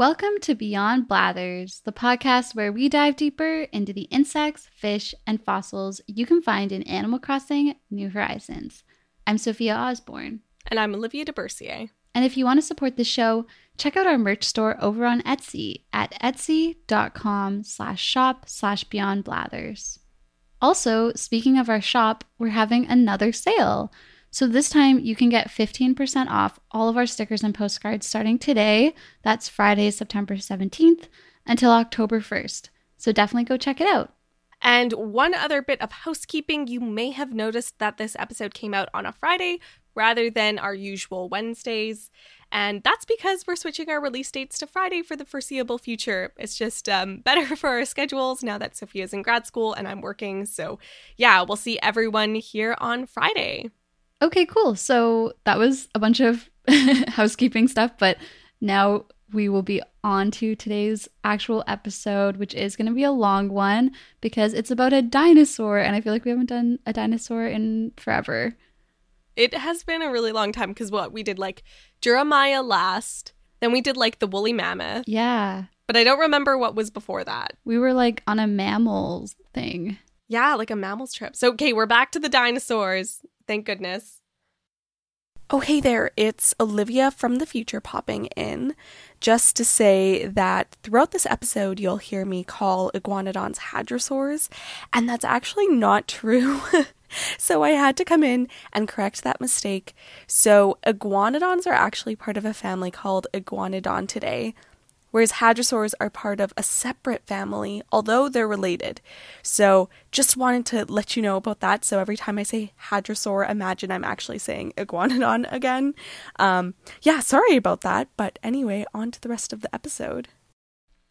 Welcome to Beyond Blathers, the podcast where we dive deeper into the insects, fish, and fossils you can find in Animal Crossing New Horizons. I'm Sophia Osborne. And I'm Olivia DeBercier. And if you want to support the show, check out our merch store over on Etsy at etsy.com slash shop slash beyond blathers. Also, speaking of our shop, we're having another sale. So this time you can get 15% off all of our stickers and postcards starting today. That's Friday, September 17th until October 1st. So definitely go check it out. And one other bit of housekeeping you may have noticed that this episode came out on a Friday rather than our usual Wednesdays. And that's because we're switching our release dates to Friday for the foreseeable future. It's just um, better for our schedules now that Sophia's in grad school and I'm working. So, yeah, we'll see everyone here on Friday. Okay, cool. So that was a bunch of housekeeping stuff, but now we will be on to today's actual episode, which is going to be a long one because it's about a dinosaur, and I feel like we haven't done a dinosaur in forever. It has been a really long time because what we did like Jeremiah last, then we did like the woolly mammoth. Yeah. But I don't remember what was before that. We were like on a mammals thing. Yeah, like a mammals trip. So, okay, we're back to the dinosaurs. Thank goodness. Oh, hey there, it's Olivia from the future popping in just to say that throughout this episode, you'll hear me call iguanodons hadrosaurs, and that's actually not true. so I had to come in and correct that mistake. So, iguanodons are actually part of a family called Iguanodontidae, whereas hadrosaurs are part of a separate family, although they're related. So, just wanted to let you know about that. So, every time I say hadrosaur, imagine I'm actually saying iguanodon again. Um, yeah, sorry about that. But anyway, on to the rest of the episode.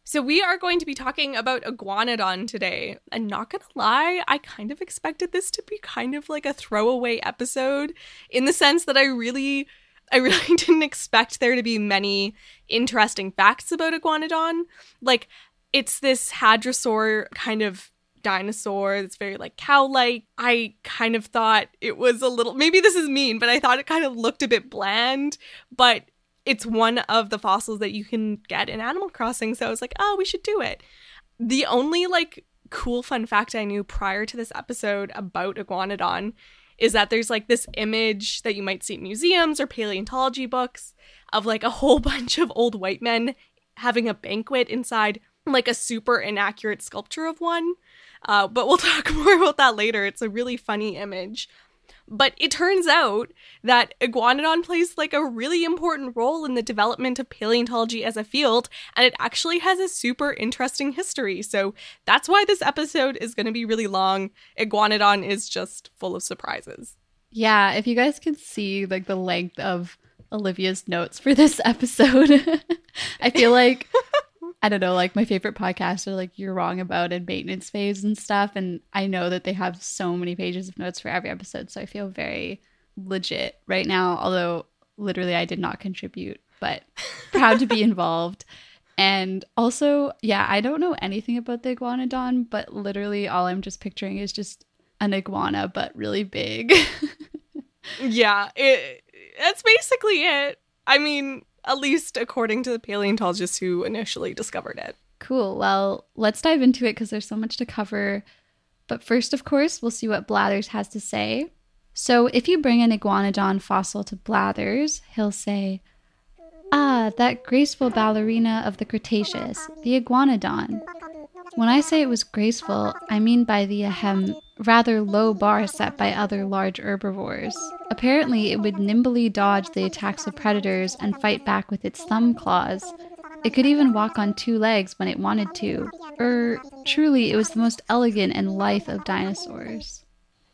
So, we are going to be talking about iguanodon today. And not gonna lie, I kind of expected this to be kind of like a throwaway episode in the sense that I really I really didn't expect there to be many interesting facts about Iguanodon. Like, it's this hadrosaur kind of dinosaur that's very like cow like. I kind of thought it was a little, maybe this is mean, but I thought it kind of looked a bit bland, but it's one of the fossils that you can get in Animal Crossing. So I was like, oh, we should do it. The only like cool fun fact I knew prior to this episode about Iguanodon is that there's like this image that you might see in museums or paleontology books of like a whole bunch of old white men having a banquet inside like a super inaccurate sculpture of one. Uh, but we'll talk more about that later. It's a really funny image. But it turns out that Iguanodon plays like a really important role in the development of paleontology as a field, and it actually has a super interesting history. So that's why this episode is going to be really long. Iguanodon is just full of surprises. Yeah, if you guys can see like the length of Olivia's notes for this episode, I feel like I don't know, like my favorite podcasts are like You're Wrong About and Maintenance Phase and stuff. And I know that they have so many pages of notes for every episode. So I feel very legit right now, although literally I did not contribute, but proud to be involved. And also, yeah, I don't know anything about the iguanodon, but literally all I'm just picturing is just an iguana, but really big. yeah, it, that's basically it. I mean, at least according to the paleontologists who initially discovered it. Cool. Well, let's dive into it because there's so much to cover. But first, of course, we'll see what Blathers has to say. So, if you bring an iguanodon fossil to Blathers, he'll say, Ah, that graceful ballerina of the Cretaceous, the iguanodon. When I say it was graceful, I mean by the ahem, rather low bar set by other large herbivores. Apparently, it would nimbly dodge the attacks of predators and fight back with its thumb claws. It could even walk on two legs when it wanted to. Er, truly, it was the most elegant and lithe of dinosaurs.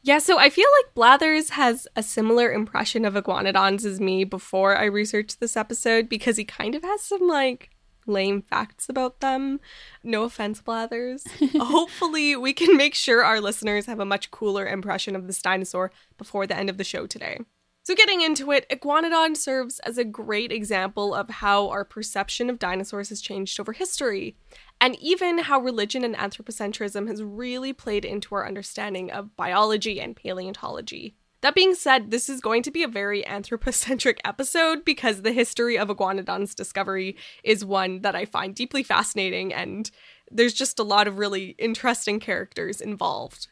Yeah, so I feel like Blathers has a similar impression of iguanodons as me before I researched this episode because he kind of has some like lame facts about them. No offense, Blathers. Hopefully, we can make sure our listeners have a much cooler impression of this dinosaur before the end of the show today. So, getting into it, Iguanodon serves as a great example of how our perception of dinosaurs has changed over history, and even how religion and anthropocentrism has really played into our understanding of biology and paleontology. That being said, this is going to be a very anthropocentric episode because the history of Iguanodon's discovery is one that I find deeply fascinating, and there's just a lot of really interesting characters involved.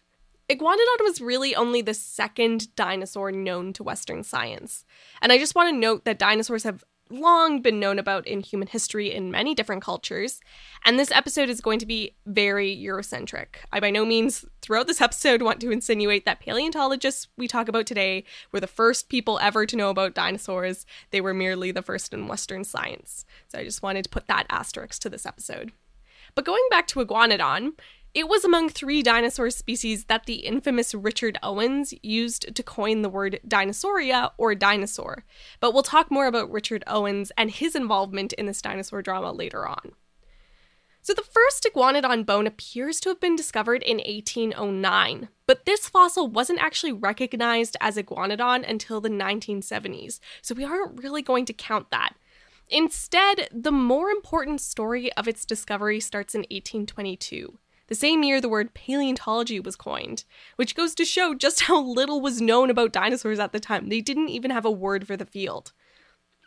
Iguanodon was really only the second dinosaur known to Western science. And I just want to note that dinosaurs have long been known about in human history in many different cultures, and this episode is going to be very Eurocentric. I by no means, throughout this episode, want to insinuate that paleontologists we talk about today were the first people ever to know about dinosaurs. They were merely the first in Western science. So I just wanted to put that asterisk to this episode. But going back to Iguanodon, it was among three dinosaur species that the infamous Richard Owens used to coin the word dinosauria or dinosaur. But we'll talk more about Richard Owens and his involvement in this dinosaur drama later on. So, the first iguanodon bone appears to have been discovered in 1809, but this fossil wasn't actually recognized as iguanodon until the 1970s, so we aren't really going to count that. Instead, the more important story of its discovery starts in 1822 the same year the word paleontology was coined, which goes to show just how little was known about dinosaurs at the time. They didn't even have a word for the field.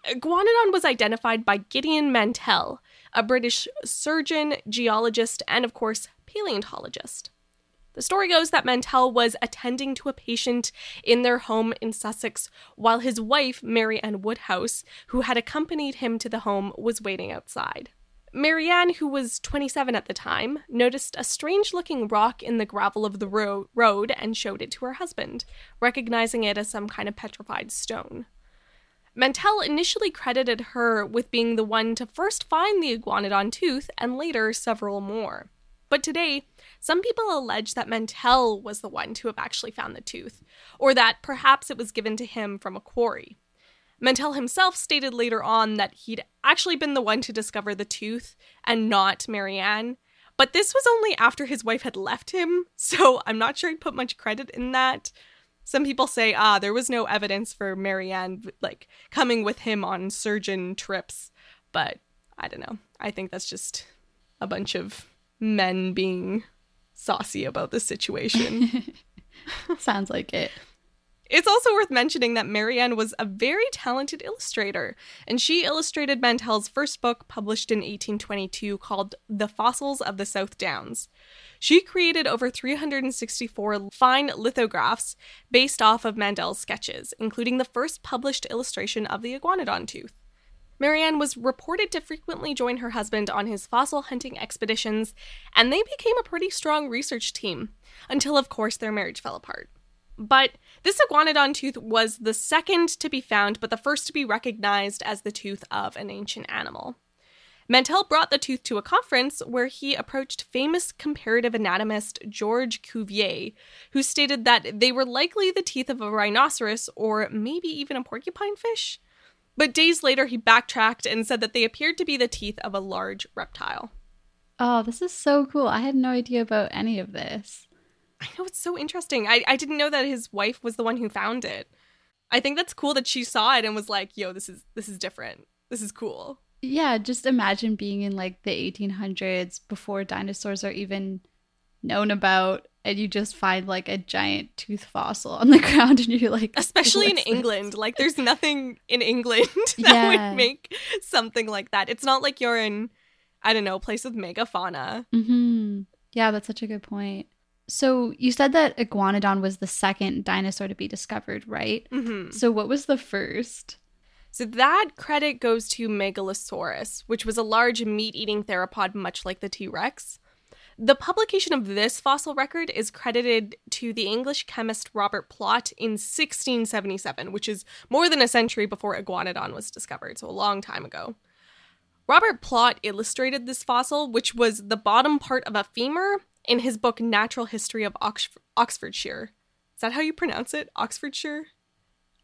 Iguanodon was identified by Gideon Mantell, a British surgeon, geologist, and of course, paleontologist. The story goes that Mantell was attending to a patient in their home in Sussex while his wife, Mary Ann Woodhouse, who had accompanied him to the home, was waiting outside. Marianne, who was 27 at the time, noticed a strange looking rock in the gravel of the ro- road and showed it to her husband, recognizing it as some kind of petrified stone. Mantell initially credited her with being the one to first find the iguanodon tooth and later several more. But today, some people allege that Mantell was the one to have actually found the tooth, or that perhaps it was given to him from a quarry. Mantell himself stated later on that he'd actually been the one to discover the tooth and not Marianne. But this was only after his wife had left him, so I'm not sure he'd put much credit in that. Some people say, ah, there was no evidence for Marianne like coming with him on surgeon trips, but I don't know. I think that's just a bunch of men being saucy about the situation. Sounds like it. It's also worth mentioning that Marianne was a very talented illustrator, and she illustrated Mantell's first book published in 1822 called The Fossils of the South Downs. She created over 364 fine lithographs based off of Mantell's sketches, including the first published illustration of the iguanodon tooth. Marianne was reported to frequently join her husband on his fossil hunting expeditions, and they became a pretty strong research team, until, of course, their marriage fell apart. But this iguanodon tooth was the second to be found, but the first to be recognized as the tooth of an ancient animal. Mantell brought the tooth to a conference where he approached famous comparative anatomist George Cuvier, who stated that they were likely the teeth of a rhinoceros or maybe even a porcupine fish. But days later, he backtracked and said that they appeared to be the teeth of a large reptile. Oh, this is so cool. I had no idea about any of this. I know it's so interesting. I, I didn't know that his wife was the one who found it. I think that's cool that she saw it and was like, "Yo, this is this is different. This is cool." Yeah, just imagine being in like the 1800s before dinosaurs are even known about and you just find like a giant tooth fossil on the ground and you're like especially in England like there's nothing in England that yeah. would make something like that. It's not like you're in I don't know, a place with megafauna. Mhm. Yeah, that's such a good point. So you said that iguanodon was the second dinosaur to be discovered, right? Mm-hmm. So what was the first? So that credit goes to Megalosaurus, which was a large meat-eating theropod much like the T-Rex. The publication of this fossil record is credited to the English chemist Robert Plot in 1677, which is more than a century before iguanodon was discovered, so a long time ago. Robert Plot illustrated this fossil, which was the bottom part of a femur in his book Natural History of Ox- Oxfordshire. Is that how you pronounce it? Oxfordshire?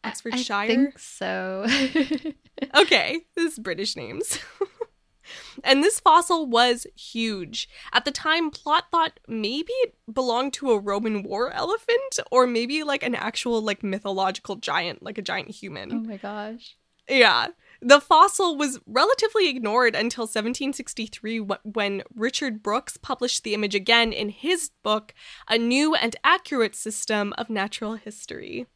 Oxfordshire? I think so. okay, this is British names. and this fossil was huge. At the time, Plot thought maybe it belonged to a Roman war elephant or maybe like an actual like mythological giant, like a giant human. Oh my gosh. Yeah. The fossil was relatively ignored until 1763 when Richard Brookes published the image again in his book, A New and Accurate System of Natural History.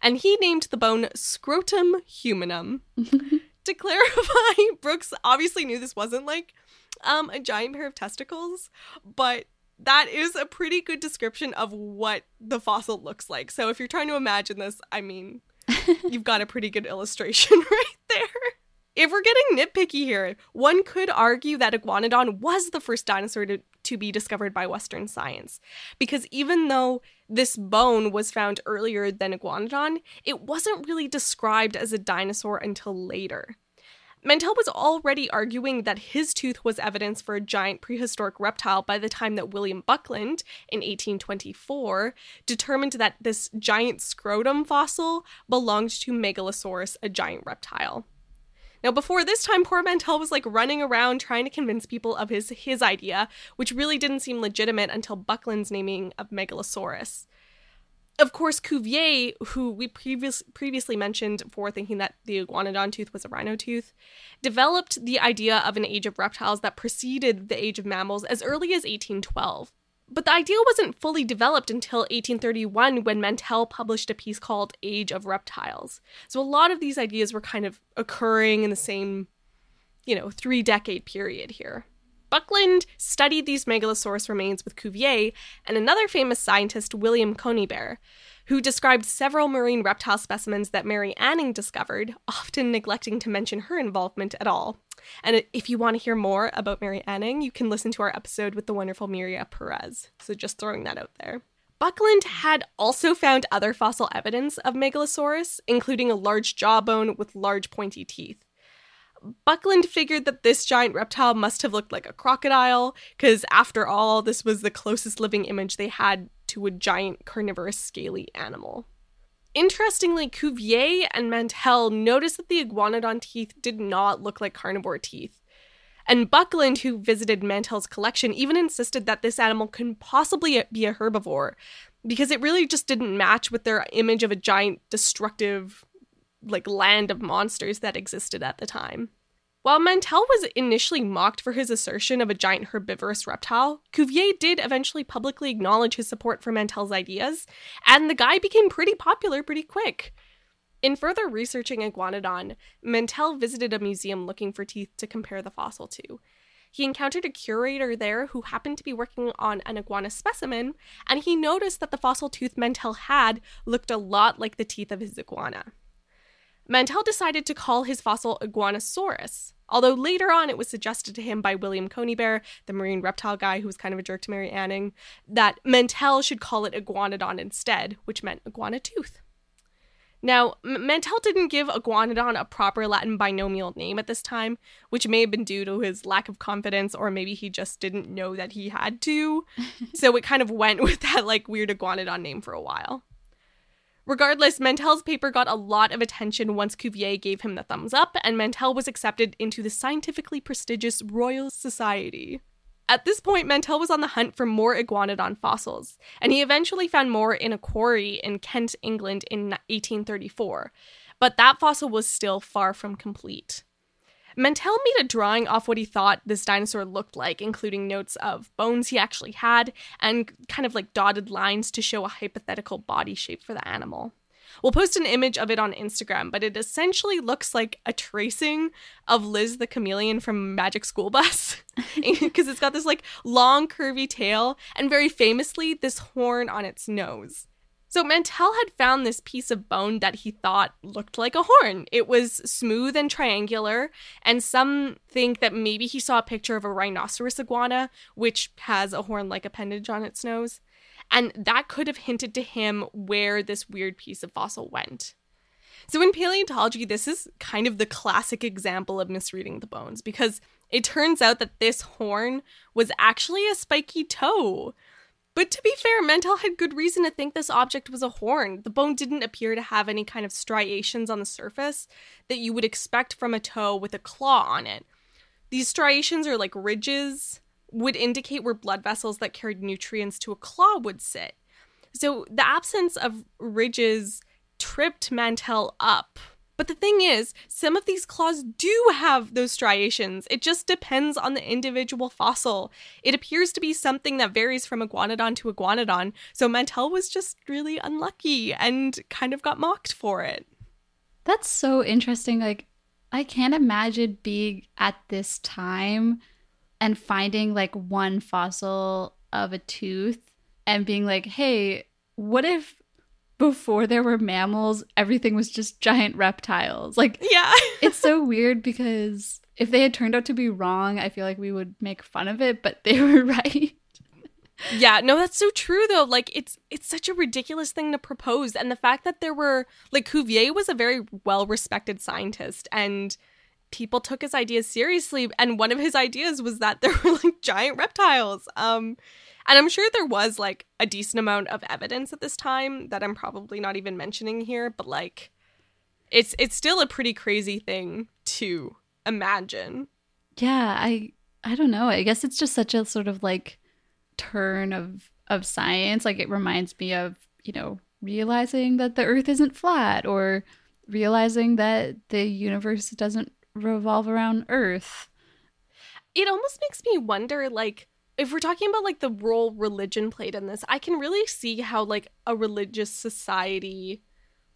and he named the bone scrotum humanum. to clarify, Brooks obviously knew this wasn't like um, a giant pair of testicles, but that is a pretty good description of what the fossil looks like. So if you're trying to imagine this, I mean, you've got a pretty good illustration right there. If we're getting nitpicky here, one could argue that Iguanodon was the first dinosaur to, to be discovered by Western science. Because even though this bone was found earlier than Iguanodon, it wasn't really described as a dinosaur until later. Mantell was already arguing that his tooth was evidence for a giant prehistoric reptile by the time that William Buckland, in 1824, determined that this giant scrotum fossil belonged to Megalosaurus, a giant reptile. Now, before this time, poor Mantell was like running around trying to convince people of his his idea, which really didn't seem legitimate until Buckland's naming of Megalosaurus of course, Cuvier, who we previous, previously mentioned for thinking that the iguanodon tooth was a rhino tooth, developed the idea of an age of reptiles that preceded the age of mammals as early as 1812. But the idea wasn't fully developed until 1831 when Mantell published a piece called Age of Reptiles. So a lot of these ideas were kind of occurring in the same, you know, three decade period here. Buckland studied these megalosaurus remains with Cuvier and another famous scientist, William Conybeare, who described several marine reptile specimens that Mary Anning discovered, often neglecting to mention her involvement at all. And if you want to hear more about Mary Anning, you can listen to our episode with the wonderful Miria Perez. So just throwing that out there. Buckland had also found other fossil evidence of Megalosaurus, including a large jawbone with large pointy teeth. Buckland figured that this giant reptile must have looked like a crocodile, because after all, this was the closest living image they had to a giant carnivorous scaly animal. Interestingly, Cuvier and Mantell noticed that the iguanodon teeth did not look like carnivore teeth. And Buckland, who visited Mantell's collection, even insisted that this animal couldn't possibly be a herbivore because it really just didn't match with their image of a giant, destructive like land of monsters that existed at the time. While Mantell was initially mocked for his assertion of a giant herbivorous reptile, Cuvier did eventually publicly acknowledge his support for Mantell's ideas, and the guy became pretty popular pretty quick. In further researching Iguanodon, Mantell visited a museum looking for teeth to compare the fossil to. He encountered a curator there who happened to be working on an iguana specimen, and he noticed that the fossil tooth Mantell had looked a lot like the teeth of his iguana. Mantell decided to call his fossil Iguanosaurus, although later on it was suggested to him by William Conybeare, the marine reptile guy who was kind of a jerk to Mary Anning, that Mantell should call it Iguanodon instead, which meant iguana tooth. Now, M- Mantell didn't give Iguanodon a proper Latin binomial name at this time, which may have been due to his lack of confidence, or maybe he just didn't know that he had to. so it kind of went with that like weird Iguanodon name for a while. Regardless, Mantell's paper got a lot of attention once Cuvier gave him the thumbs up, and Mantell was accepted into the scientifically prestigious Royal Society. At this point, Mantell was on the hunt for more iguanodon fossils, and he eventually found more in a quarry in Kent, England in 1834. But that fossil was still far from complete. Mantell made a drawing off what he thought this dinosaur looked like, including notes of bones he actually had and kind of like dotted lines to show a hypothetical body shape for the animal. We'll post an image of it on Instagram, but it essentially looks like a tracing of Liz the chameleon from Magic School Bus because it's got this like long curvy tail and very famously this horn on its nose. So Mantell had found this piece of bone that he thought looked like a horn. It was smooth and triangular, and some think that maybe he saw a picture of a rhinoceros iguana, which has a horn like appendage on its nose. And that could have hinted to him where this weird piece of fossil went. So, in paleontology, this is kind of the classic example of misreading the bones because it turns out that this horn was actually a spiky toe. But to be fair, Mantell had good reason to think this object was a horn. The bone didn't appear to have any kind of striations on the surface that you would expect from a toe with a claw on it. These striations are like ridges, would indicate where blood vessels that carried nutrients to a claw would sit. So the absence of ridges tripped Mantell up But the thing is, some of these claws do have those striations. It just depends on the individual fossil. It appears to be something that varies from iguanodon to iguanodon, so Mantell was just really unlucky and kind of got mocked for it. That's so interesting. Like, I can't imagine being at this time and finding like one fossil of a tooth and being like, hey, what if before there were mammals, everything was just giant reptiles? Like, yeah. it's so weird because if they had turned out to be wrong, I feel like we would make fun of it, but they were right. Yeah, no, that's so true though. Like it's it's such a ridiculous thing to propose. And the fact that there were like Cuvier was a very well respected scientist and people took his ideas seriously. And one of his ideas was that there were like giant reptiles. Um and I'm sure there was like a decent amount of evidence at this time that I'm probably not even mentioning here, but like it's it's still a pretty crazy thing to imagine. Yeah, I I don't know. I guess it's just such a sort of like turn of of science. Like it reminds me of, you know, realizing that the earth isn't flat or realizing that the universe doesn't revolve around earth. It almost makes me wonder like if we're talking about like the role religion played in this, I can really see how like a religious society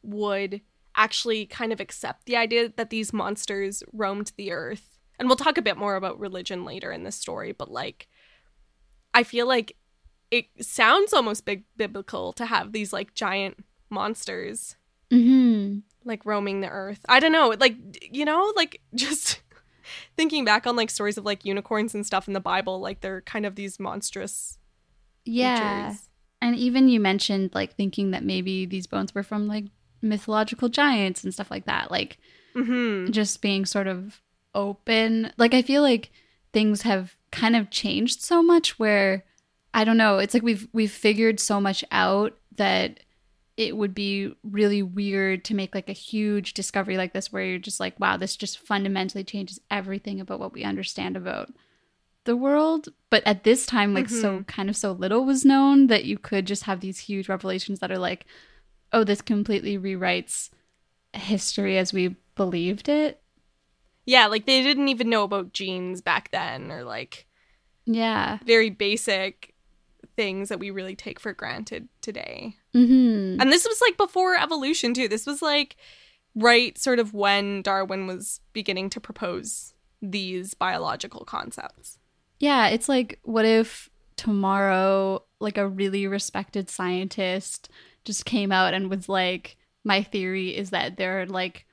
would actually kind of accept the idea that these monsters roamed the earth. And we'll talk a bit more about religion later in this story, but like I feel like it sounds almost big biblical to have these like giant monsters Mm-hmm. Like roaming the earth. I don't know, like you know, like just thinking back on like stories of like unicorns and stuff in the Bible, like they're kind of these monstrous Yeah. creatures. And even you mentioned like thinking that maybe these bones were from like mythological giants and stuff like that. Like Mm-hmm. just being sort of open. Like I feel like things have kind of changed so much where I don't know, it's like we've we've figured so much out that it would be really weird to make like a huge discovery like this where you're just like, wow, this just fundamentally changes everything about what we understand about the world. But at this time, like so mm-hmm. kind of so little was known that you could just have these huge revelations that are like, oh, this completely rewrites history as we believed it. Yeah, like they didn't even know about genes back then or like Yeah. very basic things that we really take for granted today. Mm-hmm. And this was like before evolution too. This was like right sort of when Darwin was beginning to propose these biological concepts. Yeah, it's like what if tomorrow like a really respected scientist just came out and was like my theory is that there are like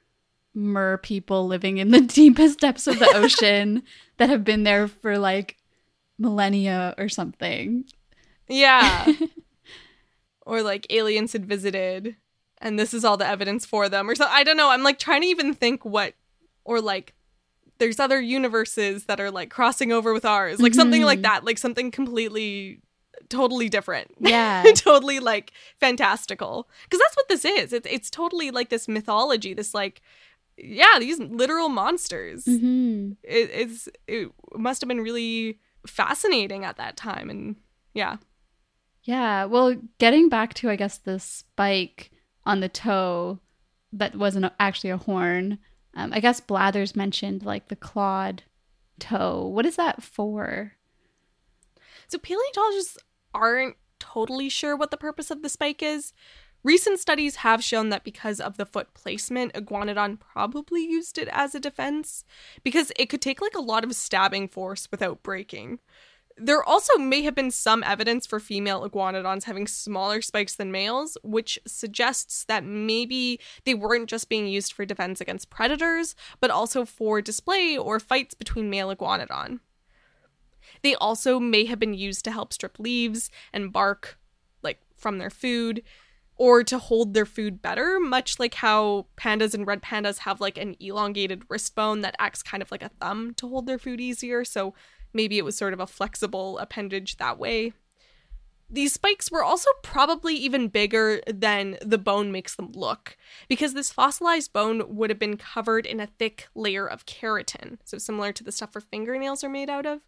mer people living in the deepest depths of the ocean that have been there for like millennia or something. Yeah. or like aliens had visited and this is all the evidence for them or so I don't know. I'm like trying to even think what or like there's other universes that are like crossing over with ours. Like something like Mhm. that, like something completely totally different. Yeah. totally like fantastical. Cuz that's what this is. It's it's totally like this mythology, this like yeah, these literal monsters. hmm It, it's it must have been really fascinating at that time and yeah. Yeah. Well, getting back to I guess the spike on the toe that wasn't actually a horn. Um, I guess Blathers mentioned like the clawed toe. What is that for? So paleontologists aren't totally sure what the purpose of the spike is. Recent studies have shown that because of the foot placement, Iguanodon probably used it as a defense because it could take like a lot of stabbing force without breaking. There also may have been some evidence for female iguanodons having smaller spikes than males, which suggests that maybe they weren't just being used for defense against predators, but also for display or fights between male iguanodon. They also may have been used to help strip leaves and bark, like from their food, or to hold their food better, much like how pandas and red pandas have like an elongated wrist bone that acts kind of like a thumb to hold their food easier. So maybe it was sort of a flexible appendage that way. These spikes were also probably even bigger than the bone makes them look, because this fossilized bone would have been covered in a thick layer of keratin, so similar to the stuff our fingernails are made out of.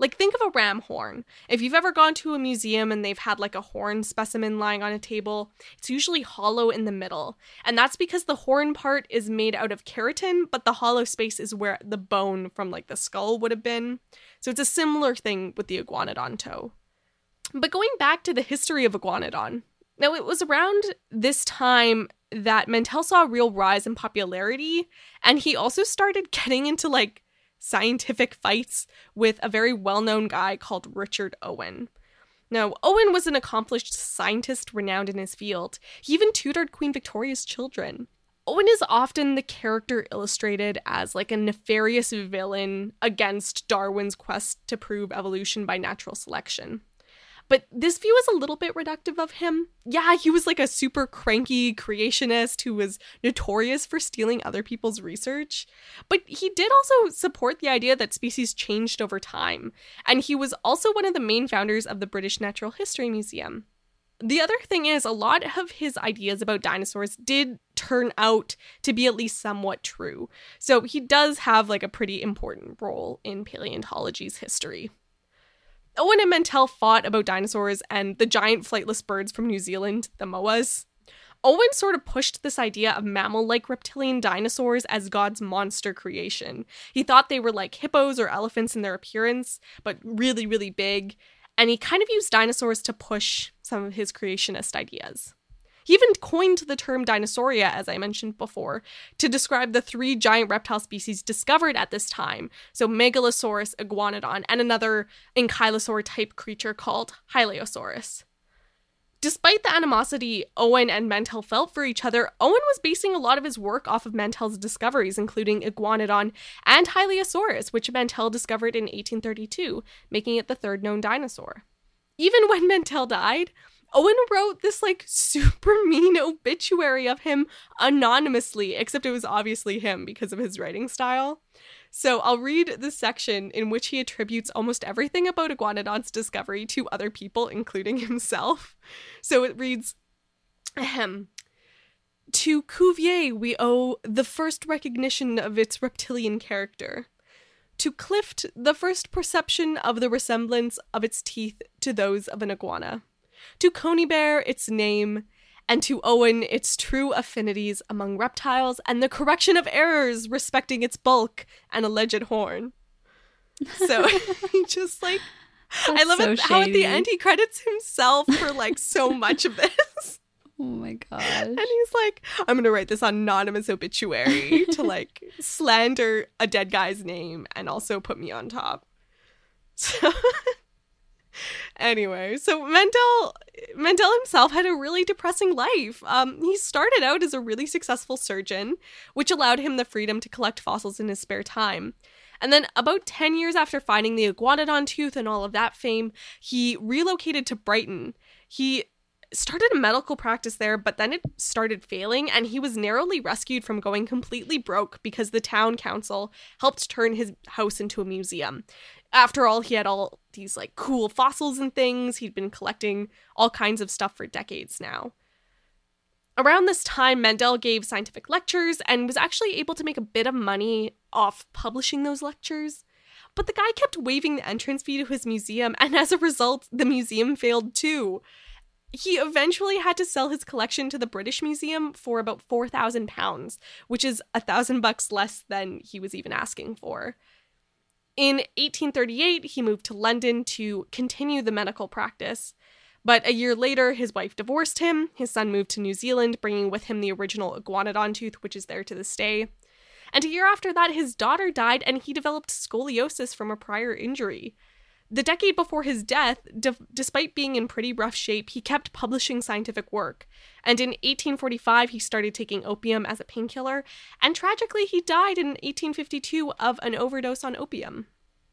Like, think of a ram horn. If you've ever gone to a museum and they've had like a horn specimen lying on a table, it's usually hollow in the middle. And that's because the horn part is made out of keratin, but the hollow space is where the bone from like the skull would have been. So it's a similar thing with the iguanodon toe. But going back to the history of iguanodon, now it was around this time that Mantell saw a real rise in popularity, and he also started getting into like scientific fights with a very well known guy called Richard Owen. Now, Owen was an accomplished scientist renowned in his field. He even tutored Queen Victoria's children. Owen is often the character illustrated as like a nefarious villain against Darwin's quest to prove evolution by natural selection. But this view is a little bit reductive of him. Yeah, he was like a super cranky creationist who was notorious for stealing other people's research. But he did also support the idea that species changed over time. And he was also one of the main founders of the British Natural History Museum. The other thing is, a lot of his ideas about dinosaurs did turn out to be at least somewhat true. So he does have like a pretty important role in paleontology's history. Owen and Mantell fought about dinosaurs and the giant flightless birds from New Zealand, the moas. Owen sort of pushed this idea of mammal like reptilian dinosaurs as God's monster creation. He thought they were like hippos or elephants in their appearance, but really, really big. And he kind of used dinosaurs to push some of his creationist ideas. He even coined the term Dinosauria, as I mentioned before, to describe the three giant reptile species discovered at this time. So, Megalosaurus, Iguanodon, and another ankylosaur type creature called Hylaeosaurus. Despite the animosity Owen and Mantell felt for each other, Owen was basing a lot of his work off of Mantell's discoveries, including Iguanodon and Hylaeosaurus, which Mantell discovered in 1832, making it the third known dinosaur. Even when Mantell died, Owen wrote this like super mean obituary of him anonymously, except it was obviously him because of his writing style. So I'll read the section in which he attributes almost everything about Iguanodon's discovery to other people, including himself. So it reads Ahem. To Cuvier, we owe the first recognition of its reptilian character. To Clift, the first perception of the resemblance of its teeth to those of an iguana to Conybeare its name, and to Owen its true affinities among reptiles and the correction of errors respecting its bulk and alleged horn. So he just like That's I love so it how at the end he credits himself for like so much of this. Oh my god. And he's like, I'm gonna write this anonymous obituary to like slander a dead guy's name and also put me on top. So anyway, so Mantell Mantell himself had a really depressing life. Um, he started out as a really successful surgeon, which allowed him the freedom to collect fossils in his spare time. And then, about 10 years after finding the iguanodon tooth and all of that fame, he relocated to Brighton. He started a medical practice there, but then it started failing, and he was narrowly rescued from going completely broke because the town council helped turn his house into a museum. After all, he had all these like cool fossils and things. He'd been collecting all kinds of stuff for decades now. Around this time, Mantell gave scientific lectures and was actually able to make a bit of money off publishing those lectures. But the guy kept waiving the entrance fee to his museum, and as a result, the museum failed too he eventually had to sell his collection to the British Museum for about four thousand pounds, which is a thousand bucks less than he was even asking for. In 1838, he moved to London to continue the medical practice. But a year later, his wife divorced him. His son moved to New Zealand, bringing with him the original iguanodon tooth, which is there to this day. And a year after that, his daughter died and he developed scoliosis from a prior injury. The decade before his death, despite being in pretty rough shape, he kept publishing scientific work. And in 1845, he started taking opium as a painkiller, and tragically, he died in 1852 of an overdose on opium.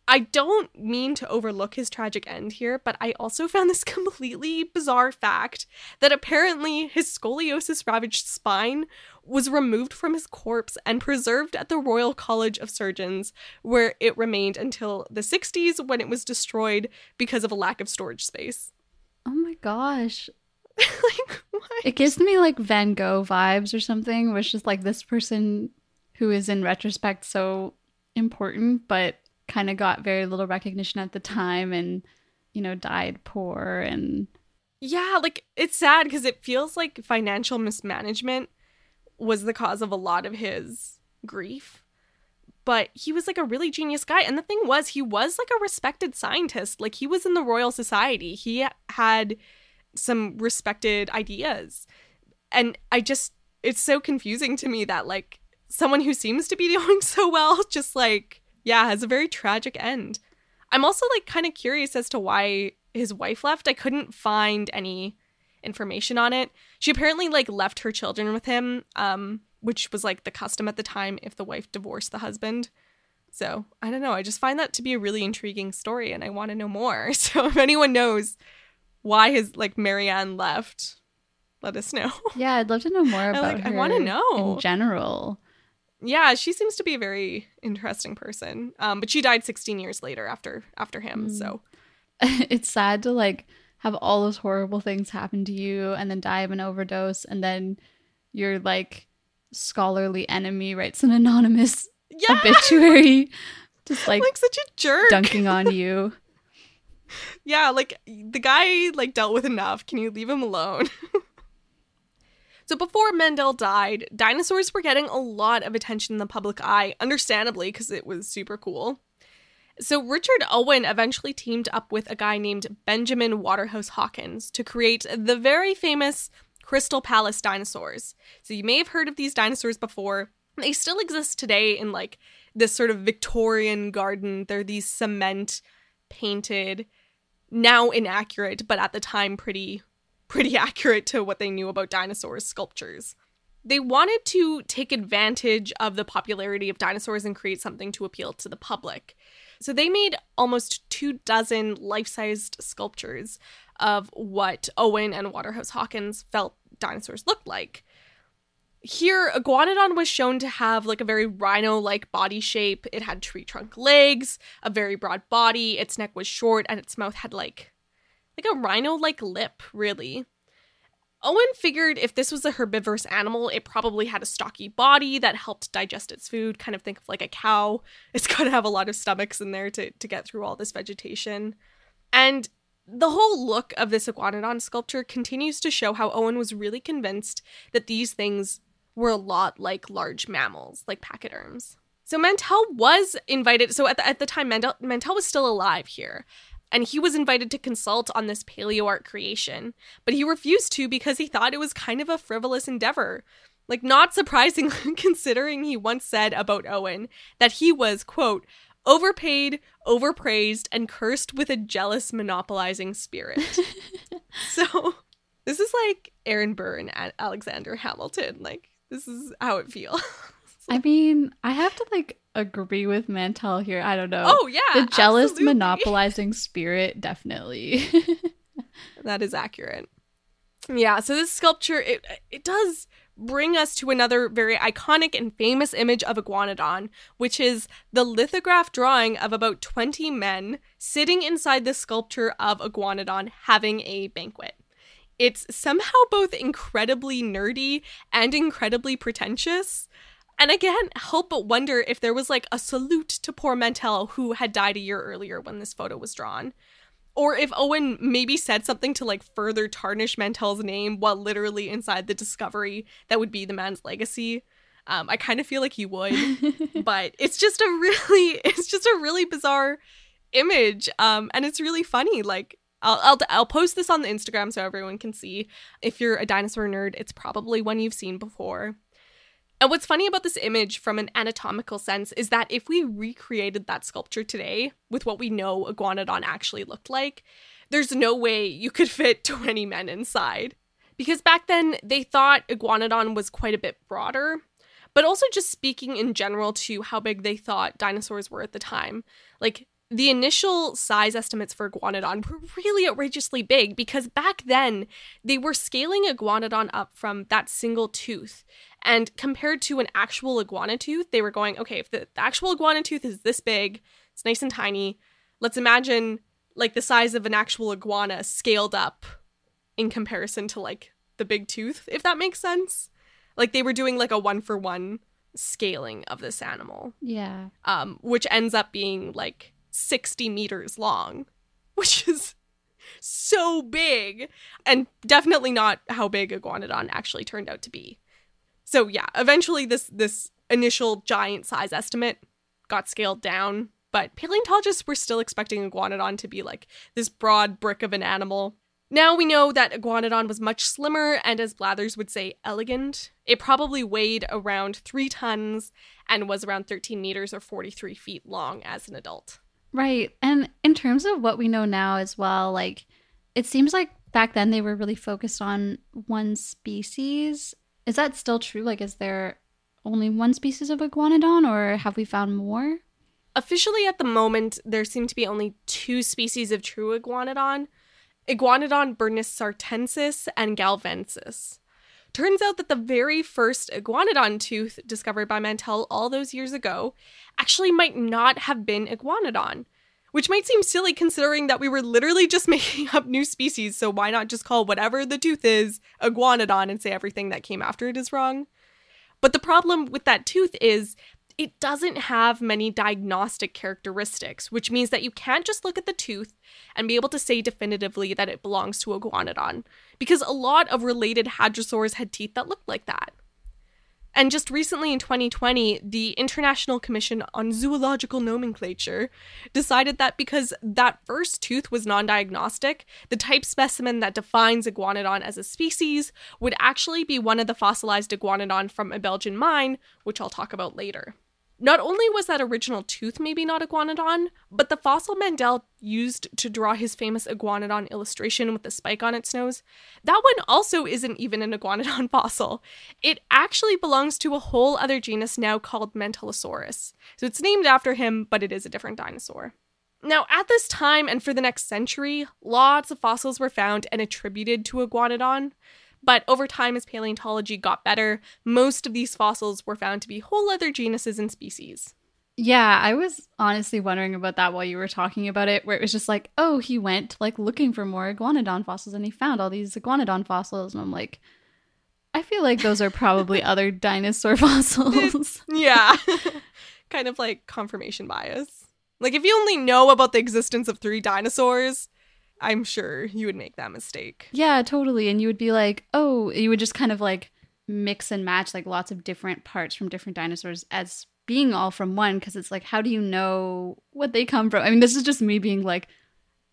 I don't mean to overlook his tragic end here, but I also found this completely bizarre fact that apparently his scoliosis ravaged spine was removed from his corpse and preserved at the Royal College of Surgeons, where it remained until the 60s when it was destroyed because of a lack of storage space. Oh my gosh. like, what? It gives me like Van Gogh vibes or something, which is like this person who is in retrospect so important, but kind of got very little recognition at the time and, you know, died poor and. Yeah, like it's sad because it feels like financial mismanagement was the cause of a lot of his grief. But he was like a really genius guy. And the thing was, he was like a respected scientist. Like he was in the Royal Society, he had some respected ideas. And I just, it's so confusing to me that like someone who seems to be doing so well just like yeah has a very tragic end. I'm also like kind of curious as to why his wife left. I couldn't find any information on it. She apparently like left her children with him um which was like the custom at the time if the wife divorced the husband. So i don't know. I just find that to be a really intriguing story and i want to know more. So if anyone knows why his like marianne left let us know. Yeah i'd love to know more about I, like, her I want to know. in general yeah, she seems to be a very interesting person. Um, but she died 16 years later after after him. Mm. So it's sad to like have all those horrible things happen to you and then die of an overdose and then your like scholarly enemy writes an anonymous yeah! obituary just like, like such a jerk dunking on you. yeah, like the guy like dealt with enough. Can you leave him alone? So before Mantell died, dinosaurs were getting a lot of attention in the public eye, understandably, because it was super cool. So Richard Owen eventually teamed up with a guy named Benjamin Waterhouse Hawkins to create the very famous Crystal Palace dinosaurs. So you may have heard of these dinosaurs before. They still exist today in like this sort of Victorian garden. They're these cement painted, now inaccurate, but at the time pretty pretty accurate to what they knew about dinosaurs sculptures. They wanted to take advantage of the popularity of dinosaurs and create something to appeal to the public. So they made almost two dozen life sized sculptures of what Owen and Waterhouse Hawkins felt dinosaurs looked like. Here, Iguanodon was shown to have like a very rhino like body shape. It had tree trunk legs, a very broad body, its neck was short, and its mouth had like like a rhino like lip, really. Owen figured if this was a herbivorous animal, it probably had a stocky body that helped digest its food. Kind of think of like a cow. It's got to have a lot of stomachs in there to, to get through all this vegetation. And the whole look of this iguanodon sculpture continues to show how Owen was really convinced that these things were a lot like large mammals, like pachyderms. So Mantell was invited. So at the, at the time, Mantell, Mantell was still alive here and he was invited to consult on this paleo art creation, but he refused to because he thought it was kind of a frivolous endeavor. Like, not surprising considering he once said about Owen that he was, quote, overpaid, overpraised, and cursed with a jealous, monopolizing spirit. so, this is like Aaron Burr and Alexander Hamilton. Like, this is how it feels. I mean, I have to like agree with Mantell here. I don't know. Oh yeah, the jealous absolutely. monopolizing spirit definitely. that is accurate. Yeah, so this sculpture it it does bring us to another very iconic and famous image of Iguanodon, which is the lithograph drawing of about 20 men sitting inside the sculpture of Iguanodon having a banquet. It's somehow both incredibly nerdy and incredibly pretentious. And I can't help but wonder if there was like a salute to poor Mantell who had died a year earlier when this photo was drawn. Or if Owen maybe said something to like further tarnish Mantell's name while literally inside the discovery that would be the man's legacy. Um, I kind of feel like he would, but it's just a really, it's just a really bizarre image, um, and it's really funny. Like I'll, I'll I'll post this on the Instagram so everyone can see. If you're a dinosaur nerd, it's probably one you've seen before. And what's funny about this image from an anatomical sense is that if we recreated that sculpture today with what we know Iguanodon actually looked like, there's no way you could fit 20 men inside. Because back then, they thought Iguanodon was quite a bit broader, but also just speaking in general to how big they thought dinosaurs were at the time. Like, the initial size estimates for Iguanodon were really outrageously big because back then they were scaling Iguanodon up from that single tooth. And compared to an actual iguana tooth, they were going, okay, if the, the actual iguana tooth is this big, it's nice and tiny, let's imagine like the size of an actual iguana scaled up in comparison to like the big tooth, if that makes sense. Like they were doing like a one for one scaling of this animal. Yeah. Um, which ends up being like 60 meters long, which is so big and definitely not how big Iguanodon actually turned out to be. So yeah, eventually this this initial giant size estimate got scaled down, but paleontologists were still expecting Iguanodon to be like this broad brick of an animal. Now we know that Iguanodon was much slimmer and, as Blathers would say, elegant. It probably weighed around three tons and was around 13 meters or 43 feet long as an adult. Right. And in terms of what we know now as well, like it seems like back then they were really focused on one species. Is that still true? Like, is there only one species of iguanodon or have we found more? Officially, at the moment, there seem to be only two species of true iguanodon Iguanodon bernissartensis and galvensis. Turns out that the very first iguanodon tooth discovered by Mantell all those years ago actually might not have been iguanodon, which might seem silly considering that we were literally just making up new species, so why not just call whatever the tooth is iguanodon and say everything that came after it is wrong? But the problem with that tooth is it doesn't have many diagnostic characteristics, which means that you can't just look at the tooth and be able to say definitively that it belongs to a iguanodon, because a lot of related hadrosaurs had teeth that looked like that. And just recently in 2020, the International Commission on Zoological Nomenclature decided that because that first tooth was non diagnostic, the type specimen that defines Iguanodon as a species would actually be one of the fossilized Iguanodon from a Belgian mine, which I'll talk about later. Not only was that original tooth maybe not iguanodon, but the fossil Mantell used to draw his famous iguanodon illustration with the spike on its nose, that one also isn't even an iguanodon fossil. It actually belongs to a whole other genus now called Mantellosaurus. So it's named after him, but it is a different dinosaur. Now, at this time and for the next century, lots of fossils were found and attributed to Iguanodon. But over time, as paleontology got better, most of these fossils were found to be whole other genuses and species. Yeah, I was honestly wondering about that while you were talking about it, where it was just like, oh, he went like looking for more iguanodon fossils and he found all these iguanodon fossils. And I'm like, I feel like those are probably other dinosaur fossils. yeah. kind of like confirmation bias. Like, if you only know about the existence of three dinosaurs, I'm sure you would make that mistake. Yeah, totally. And you would be like, oh, you would just kind of like mix and match like lots of different parts from different dinosaurs as being all from one because it's like, how do you know what they come from? I mean, this is just me being like,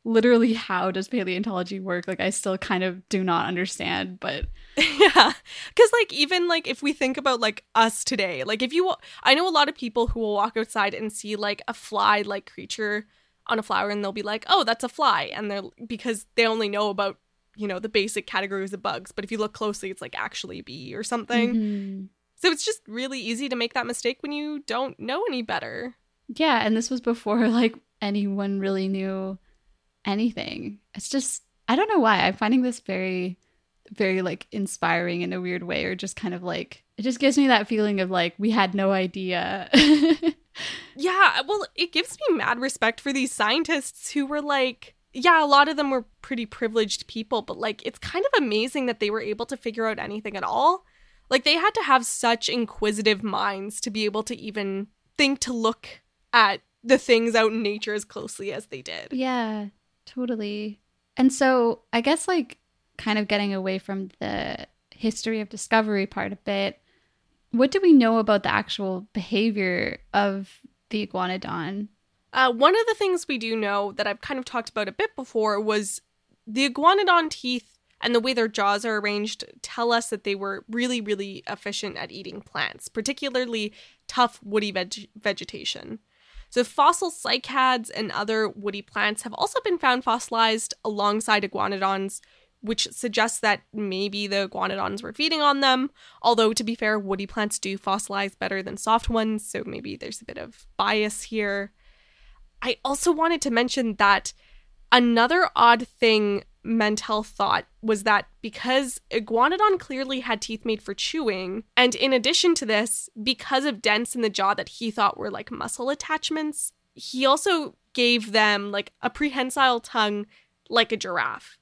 literally, how does paleontology work? Like, I still kind of do not understand, but yeah, because like even like if we think about like us today, like if you, I know a lot of people who will walk outside and see like a fly-like creature on a flower and they'll be like, "Oh, that's a fly." And they're because they only know about, you know, the basic categories of bugs, but if you look closely, it's like actually a bee or something. Mm-hmm. So it's just really easy to make that mistake when you don't know any better. Yeah, and this was before like anyone really knew anything. It's just I don't know why. I'm finding this very very like inspiring in a weird way or just kind of like it just gives me that feeling of like we had no idea yeah, well, it gives me mad respect for these scientists who were like, yeah, a lot of them were pretty privileged people, but like, it's kind of amazing that they were able to figure out anything at all. Like, they had to have such inquisitive minds to be able to even think to look at the things out in nature as closely as they did. Yeah, totally. And so, I guess, like, kind of getting away from the history of discovery part a bit, what do we know about the actual behavior of the iguanodon? Uh, one of the things we do know that I've kind of talked about a bit before was the iguanodon teeth and the way their jaws are arranged tell us that they were really, really efficient at eating plants, particularly tough woody veg- vegetation. So, fossil cycads and other woody plants have also been found fossilized alongside iguanodons, which suggests that maybe the iguanodons were feeding on them. Although, to be fair, woody plants do fossilize better than soft ones, so maybe there's a bit of bias here. I also wanted to mention that another odd thing Mantell thought was that because Iguanodon clearly had teeth made for chewing, and in addition to this, because of dents in the jaw that he thought were like muscle attachments, he also gave them like a prehensile tongue like a giraffe.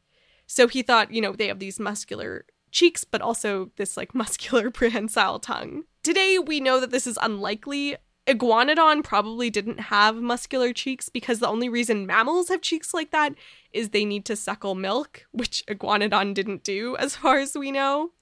So he thought, you know, they have these muscular cheeks, but also this like muscular prehensile tongue. today we know that this is unlikely. Iguanodon probably didn't have muscular cheeks because the only reason mammals have cheeks like that is they need to suckle milk, which Iguanodon didn't do, as far as we know.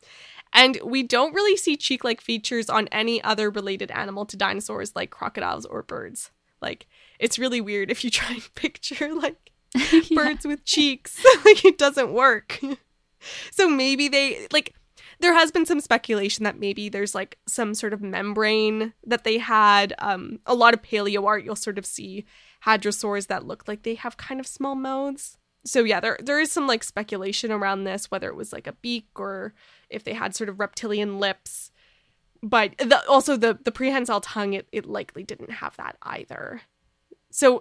And we don't really see cheek like features on any other related animal to dinosaurs like crocodiles or birds. Like, it's really weird if you try and picture like yeah. birds with cheeks. like, it doesn't work. so maybe they, like, there has been some speculation that maybe there's like some sort of membrane that they had. Um, a lot of paleo art, you'll sort of see hadrosaurs that look like they have kind of small mouths. So yeah, there there is some like speculation around this, whether it was like a beak or if they had sort of reptilian lips. But the, also the the prehensile tongue, it, it likely didn't have that either. So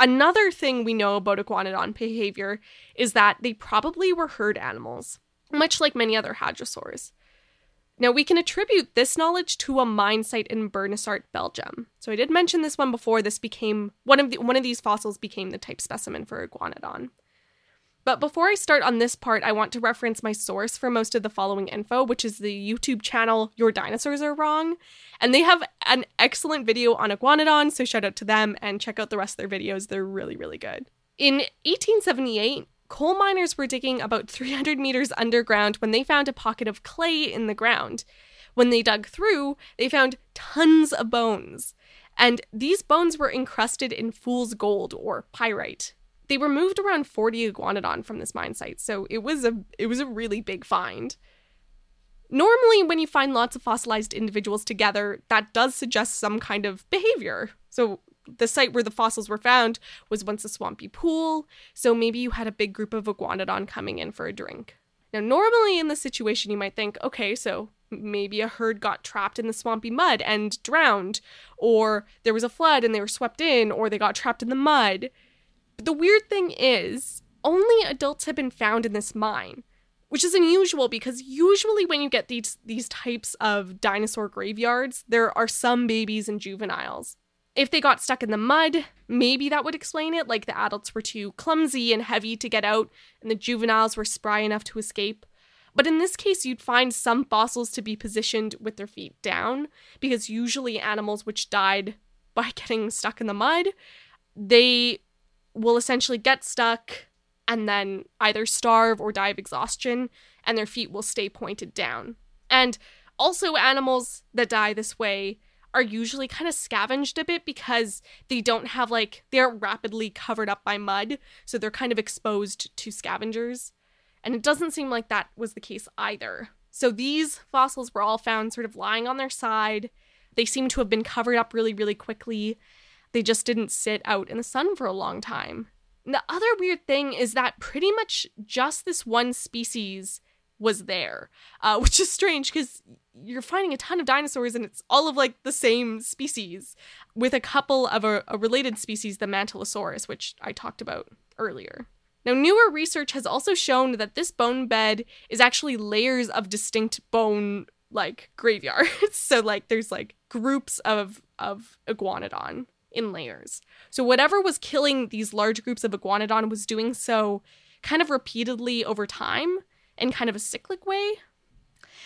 another thing we know about iguanodon behavior is that they probably were herd animals much like many other hadrosaurs. Now, we can attribute this knowledge to a mine site in Bernissart, Belgium. So I did mention this one before. This became one of the, one of these fossils became the type specimen for iguanodon. But before I start on this part, I want to reference my source for most of the following info, which is the YouTube channel Your Dinosaurs Are Wrong. And they have an excellent video on iguanodon, so shout out to them and check out the rest of their videos. They're really, really good. In 1878, coal miners were digging about 300 meters underground when they found a pocket of clay in the ground. When they dug through, they found tons of bones. And these bones were encrusted in fool's gold or pyrite. They removed around 40 iguanodon from this mine site, so it was a it was a really big find. Normally, when you find lots of fossilized individuals together, that does suggest some kind of behavior. So the site where the fossils were found was once a swampy pool, so maybe you had a big group of iguanodon coming in for a drink. Now, normally in this situation, you might think, okay, so maybe a herd got trapped in the swampy mud and drowned, or there was a flood and they were swept in, or they got trapped in the mud. The weird thing is, only adults have been found in this mine, which is unusual because usually when you get these these types of dinosaur graveyards, there are some babies and juveniles. If they got stuck in the mud, maybe that would explain it, like the adults were too clumsy and heavy to get out, and the juveniles were spry enough to escape. But in this case, you'd find some fossils to be positioned with their feet down, because usually animals which died by getting stuck in the mud, they will essentially get stuck and then either starve or die of exhaustion, and their feet will stay pointed down. And also, animals that die this way are usually kind of scavenged a bit because they don't have like they aren't rapidly covered up by mud, so they're kind of exposed to scavengers. And it doesn't seem like that was the case either. So these fossils were all found sort of lying on their side. They seem to have been covered up really, really quickly. They just didn't sit out in the sun for a long time. And the other weird thing is that pretty much just this one species was there, uh, which is strange because you're finding a ton of dinosaurs and it's all of like the same species, with a couple of a, a related species, the Mantellosaurus, which I talked about earlier. Now, newer research has also shown that this bone bed is actually layers of distinct bone like graveyards. so like there's like groups of of iguanodon in layers. So whatever was killing these large groups of iguanodon was doing so kind of repeatedly over time in kind of a cyclic way.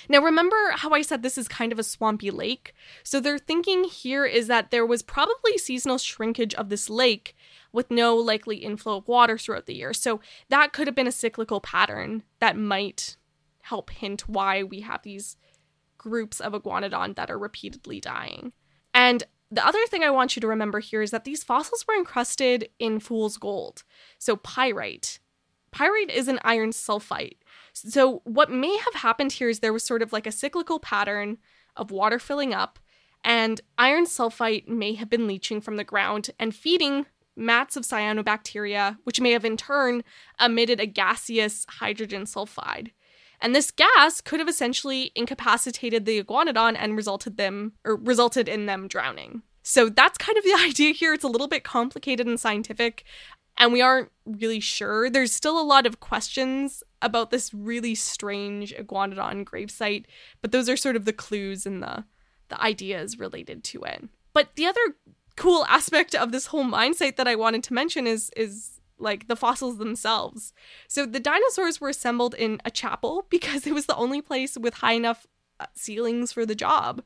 Now, remember how I said this is kind of a swampy lake? So, their thinking here is that there was probably seasonal shrinkage of this lake with no likely inflow of water throughout the year. So, that could have been a cyclical pattern that might help hint why we have these groups of iguanodon that are repeatedly dying. And the other thing I want you to remember here is that these fossils were encrusted in fool's gold, so pyrite. Pyrite is an iron sulfite, so, what may have happened here is there was sort of like a cyclical pattern of water filling up, and iron sulfite may have been leaching from the ground and feeding mats of cyanobacteria, which may have in turn emitted a gaseous hydrogen sulfide. And this gas could have essentially incapacitated the iguanodon and resulted them or resulted in them drowning. So that's kind of the idea here. It's a little bit complicated and scientific and we aren't really sure. There's still a lot of questions about this really strange iguanodon gravesite, but those are sort of the clues and the the ideas related to it. But the other cool aspect of this whole mine site that I wanted to mention is is like the fossils themselves. So the dinosaurs were assembled in a chapel because it was the only place with high enough uh, ceilings for the job.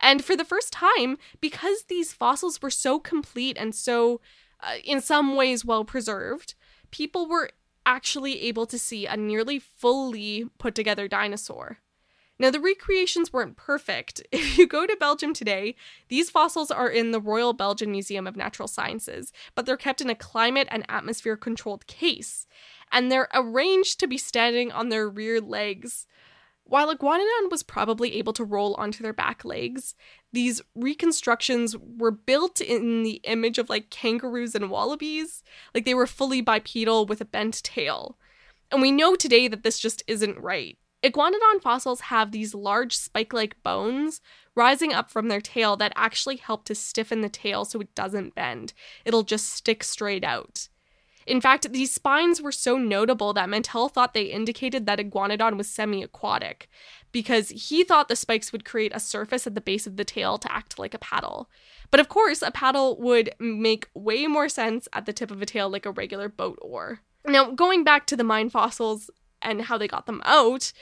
And for the first time, because these fossils were so complete and so, uh, in some ways, well preserved, people were actually able to see a nearly fully put together dinosaur. Now, the recreations weren't perfect. If you go to Belgium today, these fossils are in the Royal Belgian Museum of Natural Sciences, but they're kept in a climate and atmosphere controlled case, and they're arranged to be standing on their rear legs. While Iguanodon was probably able to roll onto their back legs, these reconstructions were built in the image of like kangaroos and wallabies. Like they were fully bipedal with a bent tail. And we know today that this just isn't right. Iguanodon fossils have these large spike like bones rising up from their tail that actually help to stiffen the tail so it doesn't bend. It'll just stick straight out. In fact, these spines were so notable that Mantell thought they indicated that Iguanodon was semi aquatic, because he thought the spikes would create a surface at the base of the tail to act like a paddle. But of course, a paddle would make way more sense at the tip of a tail like a regular boat oar. Now, going back to the mine fossils and how they got them out,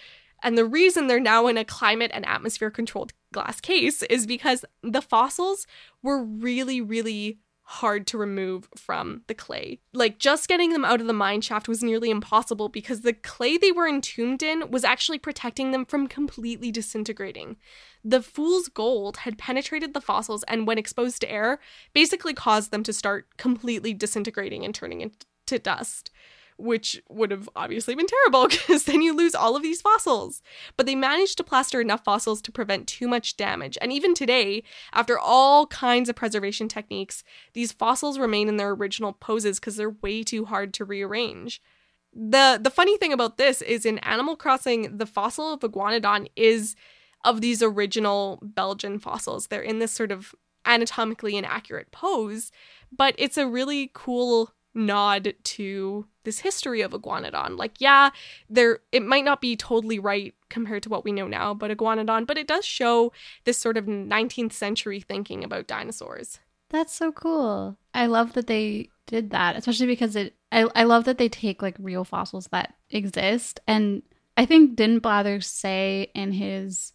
and the reason they're now in a climate and atmosphere controlled glass case is because the fossils were really, really hard to remove from the clay. Like just getting them out of the mine shaft was nearly impossible because the clay they were entombed in was actually protecting them from completely disintegrating. The fool's gold had penetrated the fossils and when exposed to air basically caused them to start completely disintegrating and turning into dust which would have obviously been terrible because then you lose all of these fossils. But they managed to plaster enough fossils to prevent too much damage. And even today, after all kinds of preservation techniques, these fossils remain in their original poses because they're way too hard to rearrange. The the funny thing about this is in Animal Crossing, the fossil of Iguanodon is of these original Belgian fossils. They're in this sort of anatomically inaccurate pose, but it's a really cool nod to this history of iguanodon. Like yeah there it might not be totally right compared to what we know now but iguanodon but it does show this sort of 19th century thinking about dinosaurs. That's so cool. I love that they did that especially because it i, I love that they take like real fossils that exist. And i think didn't blathers say in his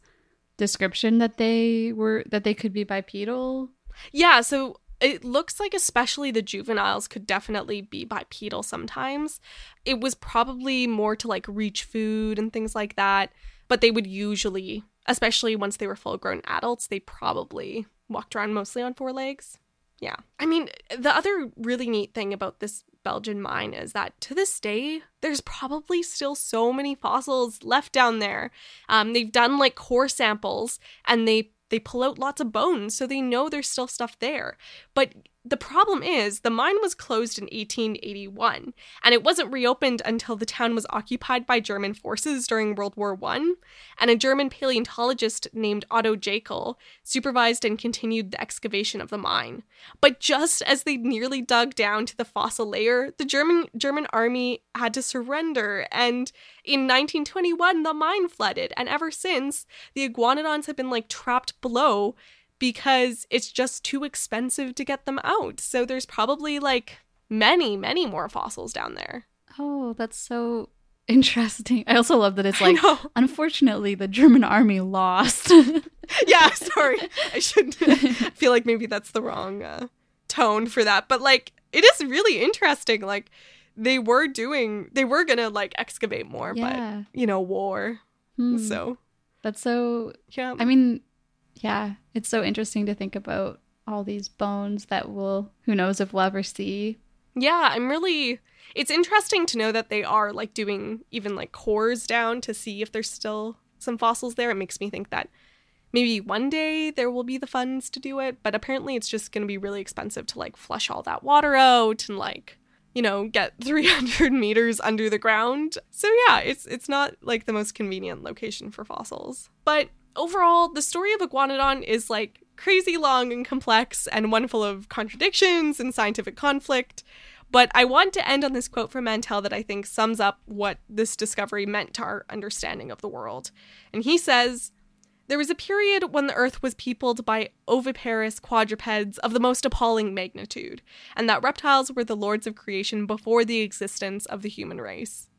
description that they were that they could be bipedal. Yeah so it looks like especially the juveniles could definitely be bipedal sometimes. It was probably more to like reach food and things like that, but they would usually, especially once they were full grown adults, they probably walked around mostly on four legs. Yeah. I mean, the other really neat thing about this Belgian mine is that to this day, there's probably still so many fossils left down there. Um, they've done like core samples and they they pull out lots of bones, so they know there's still stuff there. But the problem is, the mine was closed in 1881, and it wasn't reopened until the town was occupied by German forces during World War I, and a German paleontologist named Otto Jaeckel supervised and continued the excavation of the mine. But just as they nearly dug down to the fossil layer, the German German army had to surrender, and in 1921 the mine flooded, and ever since, the iguanodons have been like trapped below because it's just too expensive to get them out. So there's probably like many, many more fossils down there. Oh, that's so interesting. I also love that it's like, unfortunately, the German army lost. yeah, sorry. I shouldn't feel like maybe that's the wrong uh, tone for that. But like, it is really interesting. Like, they were doing, they were gonna like excavate more, yeah. but you know, war. Hmm. So that's so, yeah. I mean, yeah, it's so interesting to think about all these bones that will, who knows if we'll ever see. Yeah, I'm really, it's interesting to know that they are like doing even like cores down to see if there's still some fossils there. It makes me think that maybe one day there will be the funds to do it, but apparently it's just going to be really expensive to like flush all that water out and like you know get 300 meters under the ground. So yeah, it's it's not like the most convenient location for fossils. But overall, the story of Iguanodon is like crazy long and complex and one full of contradictions and scientific conflict. But I want to end on this quote from Mantell that I think sums up what this discovery meant to our understanding of the world. And he says, there was a period when the earth was peopled by oviparous quadrupeds of the most appalling magnitude, and that reptiles were the lords of creation before the existence of the human race.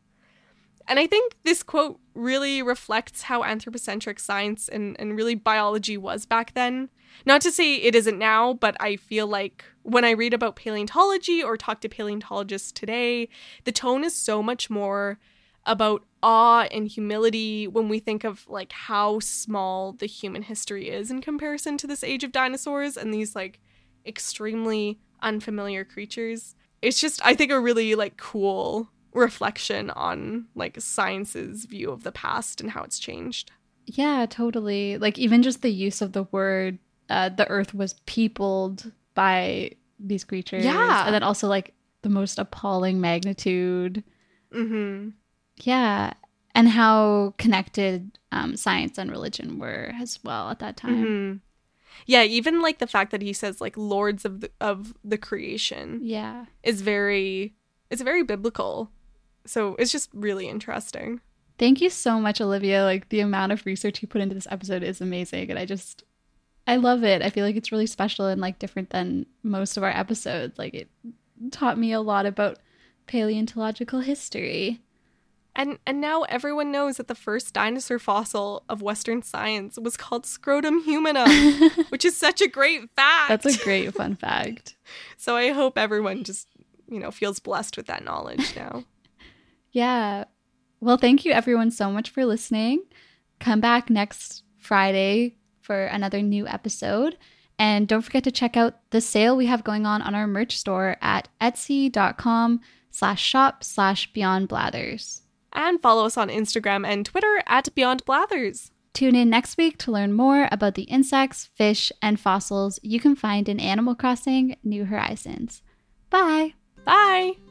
And I think this quote really reflects how anthropocentric science and, and really biology was back then. Not to say it isn't now, but I feel like when I read about paleontology or talk to paleontologists today, the tone is so much more about awe and humility when we think of like how small the human history is in comparison to this age of dinosaurs and these like extremely unfamiliar creatures. It's just I think a really like cool reflection on like science's view of the past and how it's changed. Yeah, totally. Like even just the use of the word uh, the earth was peopled by these creatures. Yeah. And then also like the most appalling magnitude. Mm-hmm. Yeah. And how connected um, science and religion were as well at that time. Mhm. Yeah, even like the fact that he says like lords of the of the creation Yeah. is very it's very biblical. So it's just really interesting. Thank you so much, Olivia. Like the amount of research you put into this episode is amazing. And I just, I love it. I feel like it's really special and like different than most of our episodes. Like it taught me a lot about paleontological history. And and now everyone knows that the first dinosaur fossil of Western science was called Scrotum humanum, which is such a great fact. That's a great fun fact. so I hope everyone just, you know, feels blessed with that knowledge now. Yeah. Well, thank you everyone so much for listening. Come back next Friday for another new episode. And don't forget to check out the sale we have going on on our merch store at etsy.com slash shop slash beyond blathers. and follow us on Instagram and Twitter at Beyond Blathers. Tune in next week to learn more about the insects, fish, and fossils you can find in Animal Crossing New Horizons. Bye! Bye!